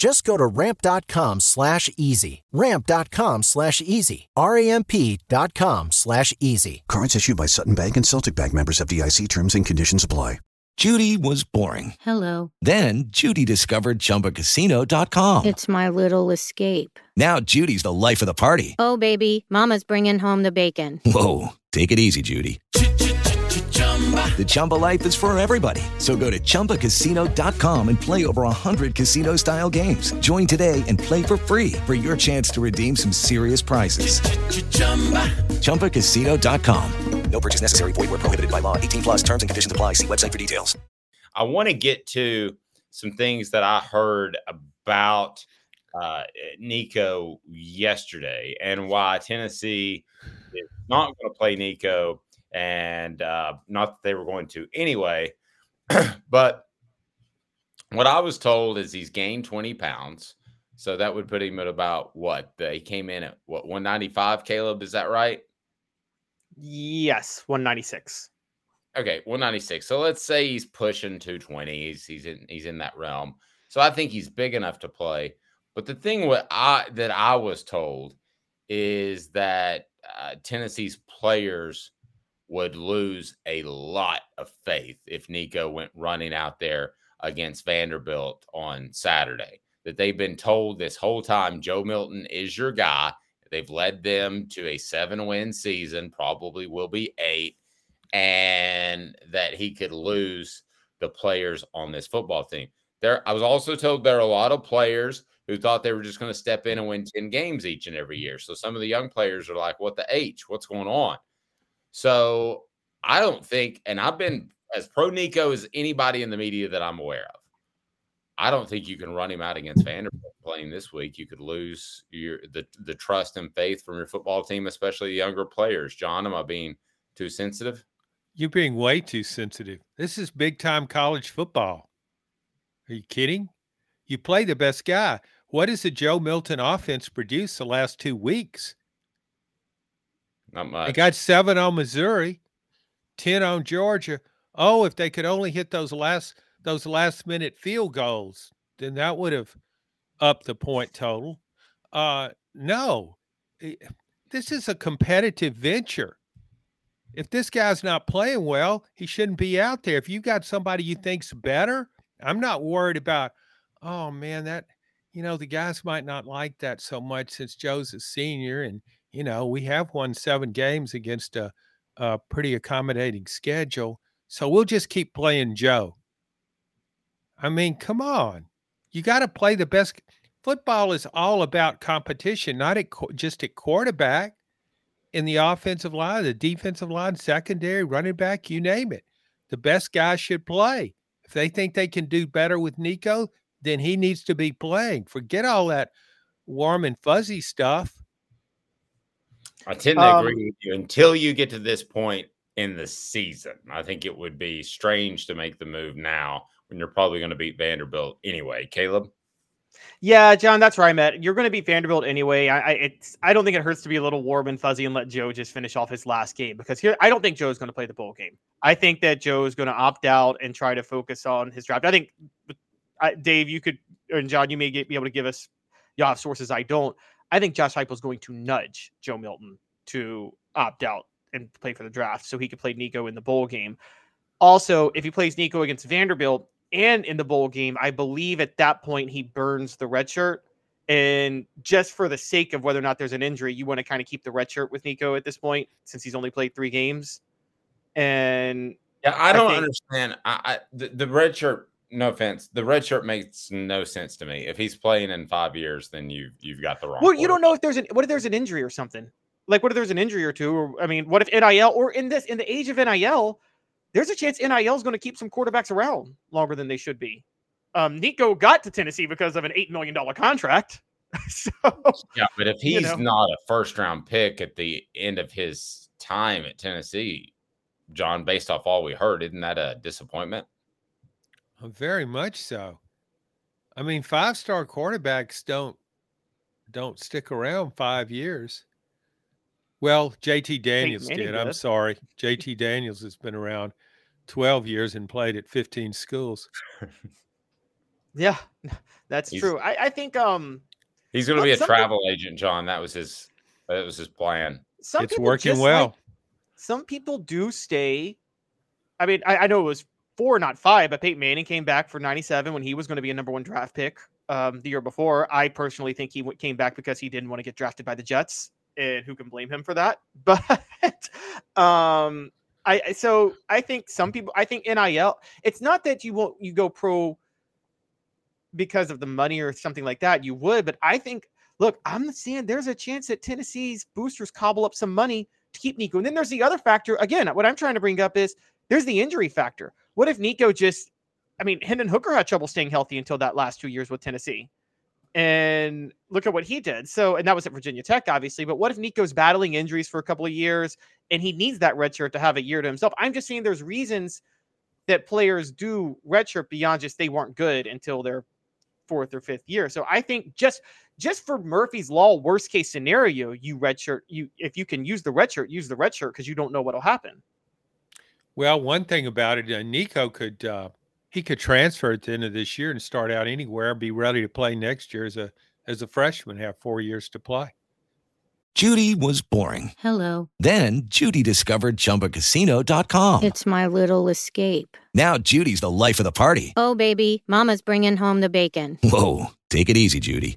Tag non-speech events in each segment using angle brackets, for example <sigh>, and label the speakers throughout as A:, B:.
A: Just go to ramp.com slash easy. Ramp.com slash easy. R-A-M-P dot com slash easy.
B: Cards issued by Sutton Bank and Celtic Bank members FDIC terms and conditions apply.
C: Judy was boring.
D: Hello.
C: Then Judy discovered ChumbaCasino.com.
D: It's my little escape.
C: Now Judy's the life of the party.
D: Oh, baby, Mama's bringing home the bacon.
C: Whoa, take it easy, Judy. The Chumba life is for everybody. So go to ChumbaCasino.com and play over 100 casino style games. Join today and play for free for your chance to redeem some serious prizes. ChumbaCasino.com.
B: No purchase necessary. Void where prohibited by law. 18 plus terms and conditions apply. See website for details.
E: I want to get to some things that I heard about uh, Nico yesterday and why Tennessee is not going to play Nico and uh, not that they were going to anyway. <clears throat> but what I was told is he's gained 20 pounds. So that would put him at about what? He came in at what 195, Caleb? Is that right?
F: Yes, 196.
E: Okay, 196. So let's say he's pushing 220. He's he's in he's in that realm. So I think he's big enough to play. But the thing what I that I was told is that uh, Tennessee's players would lose a lot of faith if Nico went running out there against Vanderbilt on Saturday. That they've been told this whole time Joe Milton is your guy. They've led them to a seven win season, probably will be eight, and that he could lose the players on this football team. There, I was also told there are a lot of players who thought they were just going to step in and win 10 games each and every year. So some of the young players are like, what the H? What's going on? So I don't think, and I've been mm. as pro Nico as anybody in the media that I'm aware of. I don't think you can run him out against mm. Vanderbilt playing this week. You could lose your the the trust and faith from your football team, especially younger players. John, am I being too sensitive?
G: You're being way too sensitive. This is big time college football. Are you kidding? You play the best guy. What has the Joe Milton offense produced the last two weeks?
E: Not much.
G: They got seven on Missouri, ten on Georgia. Oh, if they could only hit those last those last minute field goals, then that would have upped the point total. Uh, no, this is a competitive venture. If this guy's not playing well, he shouldn't be out there. If you got somebody you think's better, I'm not worried about. Oh man, that you know the guys might not like that so much since Joe's a senior and you know, we have won seven games against a, a pretty accommodating schedule. So we'll just keep playing Joe. I mean, come on. You got to play the best. Football is all about competition, not at, just at quarterback, in the offensive line, the defensive line, secondary, running back, you name it. The best guy should play. If they think they can do better with Nico, then he needs to be playing. Forget all that warm and fuzzy stuff.
E: I tend to um, agree with you until you get to this point in the season. I think it would be strange to make the move now when you're probably going to beat Vanderbilt anyway. Caleb?
F: Yeah, John, that's where I'm at. You're going to beat Vanderbilt anyway. I, I, it's, I don't think it hurts to be a little warm and fuzzy and let Joe just finish off his last game because here, I don't think Joe's going to play the bowl game. I think that Joe's going to opt out and try to focus on his draft. I think, I, Dave, you could, and John, you may get, be able to give us, you have sources I don't. I think Josh Heupel is going to nudge Joe Milton to opt out and play for the draft so he could play Nico in the bowl game. Also, if he plays Nico against Vanderbilt and in the bowl game, I believe at that point he burns the red shirt. And just for the sake of whether or not there's an injury, you want to kind of keep the red shirt with Nico at this point since he's only played three games. And
E: Yeah, I don't
F: think-
E: understand. I, I the, the red shirt. No offense, the red shirt makes no sense to me. If he's playing in five years, then you you've got the wrong.
F: Well, you don't know if there's an what if there's an injury or something. Like what if there's an injury or two, or I mean, what if NIL or in this in the age of NIL, there's a chance NIL is going to keep some quarterbacks around longer than they should be. Um, Nico got to Tennessee because of an eight million dollar contract. <laughs> so
E: Yeah, but if he's
F: you know.
E: not a first round pick at the end of his time at Tennessee, John, based off all we heard, isn't that a disappointment?
G: Uh, Very much so. I mean, five star quarterbacks don't don't stick around five years. Well, JT Daniels
F: Manning
G: did. I'm sorry. <laughs> JT Daniels has been around 12 years and played at 15 schools. <laughs>
F: yeah, <laughs> that's
E: He's-
F: true. I, I think um
E: He's going to
F: Look,
E: be a
F: some peop-
E: travel agent, John. That was his. That was his plan.
F: some
G: it's working well.
F: like- some people do stay. I mean, I, I know it was four, not five, but Peyton Manning came back for 97 when he was going to be a number one draft pick um, the year before. I personally think he came back because he didn't want to get drafted by the Jets, and who can blame him for that? <laughs> But um, I I- so I think some people, I think NIL. It's not that you won't you go pro because of the money or something like that. You would, but I think look, I'm seeing there's a chance that Tennessee's boosters cobble up some money to keep Nico. And then there's the other factor. Again, what I'm trying to bring up is there's the injury factor. What if Nico just, I mean, Hendon Hooker had trouble staying healthy until that last two years with Tennessee. And look at what he did. So, and that was at Virginia Tech, obviously. But what if Nico's battling injuries for a couple of years and he needs that red shirt to have a year to himself? I'm just saying there's reasons that players do redshirt beyond just they weren't good until their fourth or fifth year. So I think just just for Murphy's law, worst case scenario, you redshirt you if you can use the redshirt, use the redshirt because you don't know what'll happen.
G: Well, one thing about it, uh, Nico could uh, he could transfer at the end of this year and start out anywhere, be ready to play next year as a as a freshman, have four years to play.
C: Judy was boring.
D: Hello.
C: Then Judy discovered ChumbaCasino.com.
D: It's my little escape.
C: Now Judy's the life of the party.
D: Oh, baby, Mama's bringing home the bacon.
C: Whoa, take it easy, Judy.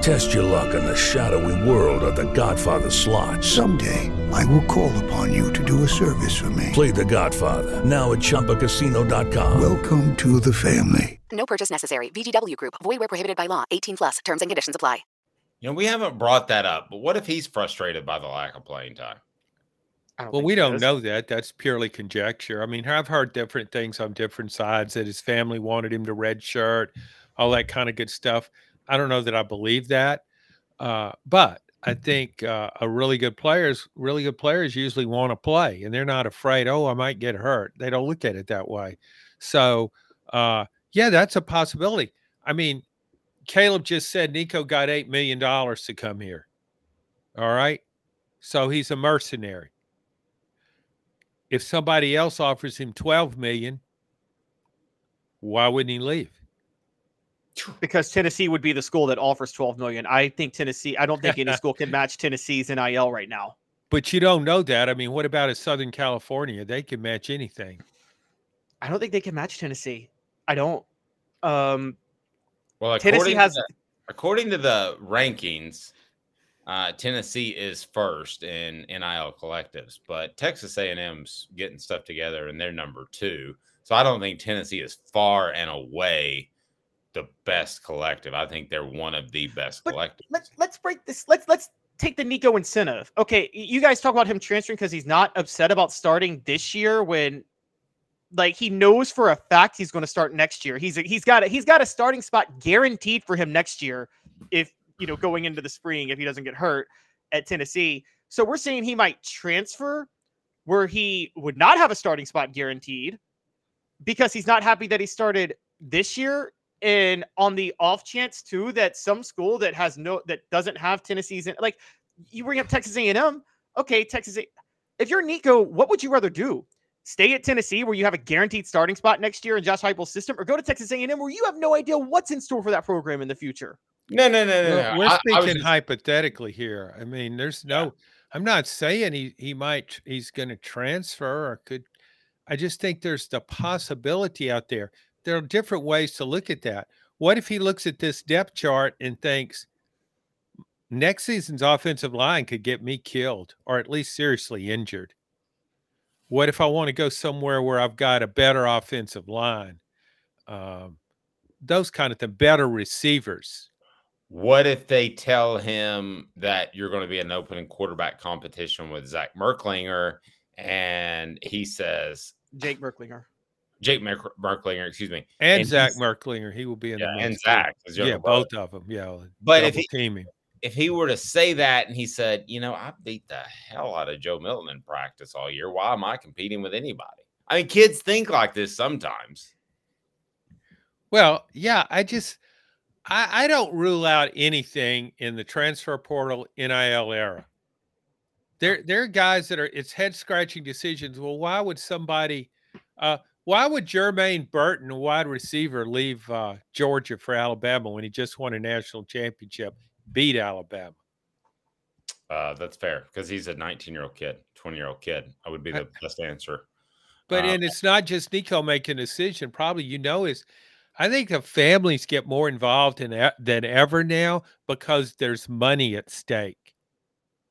H: Test your luck in the shadowy world of The Godfather slot.
I: Someday, I will call upon you to do a service for me.
H: Play The Godfather now at ChumbaCasino.com.
I: Welcome to the family.
J: No purchase necessary. VGW Group. Void where prohibited by law. 18 plus. Terms and conditions apply.
E: You know, we haven't brought that up, but what if he's frustrated by the lack of playing time?
G: Well, we don't
F: is.
G: know that. That's purely conjecture. I mean, I've heard different things on different sides that his family wanted him to red shirt, all that kind of good stuff. I don't know that I believe that, uh, but I think uh, a really good players, really good players, usually want to play, and they're not afraid. Oh, I might get hurt. They don't look at it that way. So, uh, yeah, that's a possibility. I mean, Caleb just said Nico got eight million dollars to come here. All right, so he's a mercenary if somebody else offers him 12 million why wouldn't he leave <laughs>
F: because Tennessee would be the school that offers 12 million. I think Tennessee, I don't think any school can match Tennessee's NIL right now.
G: but you don't know that i mean what about in southern california they can match anything
F: I don't think they can match Tennessee. I don't. Um,
E: Well,
F: Tennessee has-
E: to the, according to the rankings, uh, Tennessee is first in NIL collectives, but Texas A&M's getting stuff together and they're number two. So I don't think Tennessee is far and away the best collective. I think they're one of the best
F: But
E: collectives.
F: let's let's break this. Let's let's take the Nico incentive. Okay, you guys talk about him transferring because he's not upset about starting this year when like he knows for a fact he's going to start next year. He's he's got a, he's got a starting spot guaranteed for him next year if you know going into the spring if he doesn't get hurt at Tennessee. So we're saying he might transfer where he would not have a starting spot guaranteed because he's not happy that he started this year and on the off chance too that some school that has no that doesn't have Tennessee's in like you bring up Texas A&M okay Texas A- if you're Nico what would you rather do stay at Tennessee where you have a guaranteed starting spot next year in Josh Heupel's system or go to Texas A&M where you have no idea what's in store for that program in the future
E: No, no, no, no.
G: Well,
E: no.
G: we're
E: I- I
G: speaking
E: just-
G: hypothetically here. I mean, there's no. I'm not saying he he might he's going to transfer or could. I just think there's the possibility out there. There are different ways to look at that. What if he looks at this depth chart and thinks next season's offensive line could get me killed or at least seriously injured? What if I want to go somewhere where I've got a better offensive line? Um, those kind of the better receivers.
E: What if they tell him that you're going to be an opening quarterback competition with Zach Merklinger, and he says
F: Jake Merklinger
E: Jake Merk- Merklinger, excuse me,
G: and, Zach
E: he's-
G: Merklinger, he will be in
E: Yeah,
G: the
E: and. Zach,
G: Yeah,
E: brother.
G: both of them. Yeah,
E: But if he-
G: teaming,
E: if he were to say that and he said, you know, I beat the hell out of Joe Milton in practice all year. Why am I competing with anybody? I mean, kids think like this sometimes.
G: well, yeah, I just I, I don't rule out anything in the transfer portal NIL era. There, there are guys that are it's head scratching decisions. Well, why would somebody? Uh, why would Jermaine Burton, a wide receiver, leave uh, Georgia for Alabama when he just won a national championship, beat Alabama?
E: Uh, that's fair because he's a 19 year old kid, 20 year old kid. I would be the best answer.
G: But
E: Uh,
G: and it's not just Nico making a decision. Probably you know is, I think the families get more involved in than ever now because there's money at stake.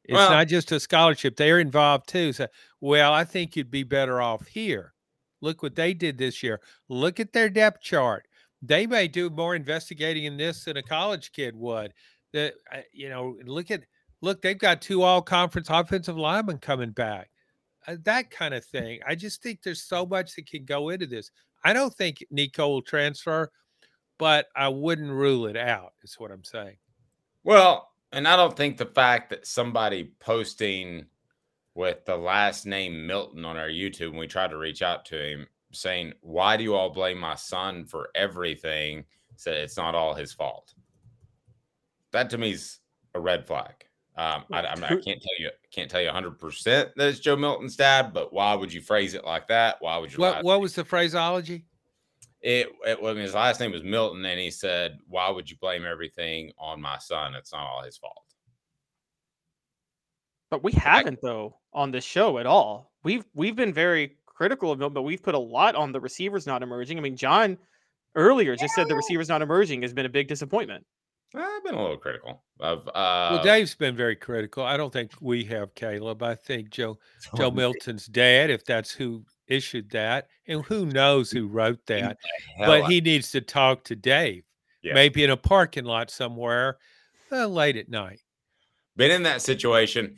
G: It's
E: Well-
G: not just a scholarship; they're involved too. So, well, I think you'd be better off here. Look what they did this year. Look at their depth chart. They may do more investigating in this than a college kid would. That you know, look at look. They've got two all conference offensive linemen coming back uh, that kind of thing. I just think there's so much that can go into this. I don't think Nico will transfer, but I wouldn't rule it out. Is what I'm saying.
E: Well, and I don't think the fact that somebody posting with the last name Milton on our YouTube, when we tried to reach out to him, saying, Why do you all blame my son for everything? Said it's not all his fault. That to me is a red flag. Um, I, I'm- I can't tell you, can't tell you 100 percent that it's Joe Milton's dad, but why would you phrase it like that? Why would you?
G: What What was the phraseology?
E: it, it well, his last name was Milton, and he said, "Why would you blame everything on my son? It's not all his fault."
F: But we haven't though on this show at all. We've we've been very critical of him, but we've put a lot on the receivers not emerging. I mean, John earlier just said the receivers not emerging has been a big disappointment.
E: I've been a little critical of. Uh,
G: well, Dave's been very critical. I don't think we have Caleb. I think Joe <laughs> Joe Milton's dad, if that's who issued that, and who knows who wrote that. But
E: I-
G: he needs to talk to Dave,
E: Yeah.
G: maybe in a parking lot somewhere, uh, late at night.
E: been in that situation.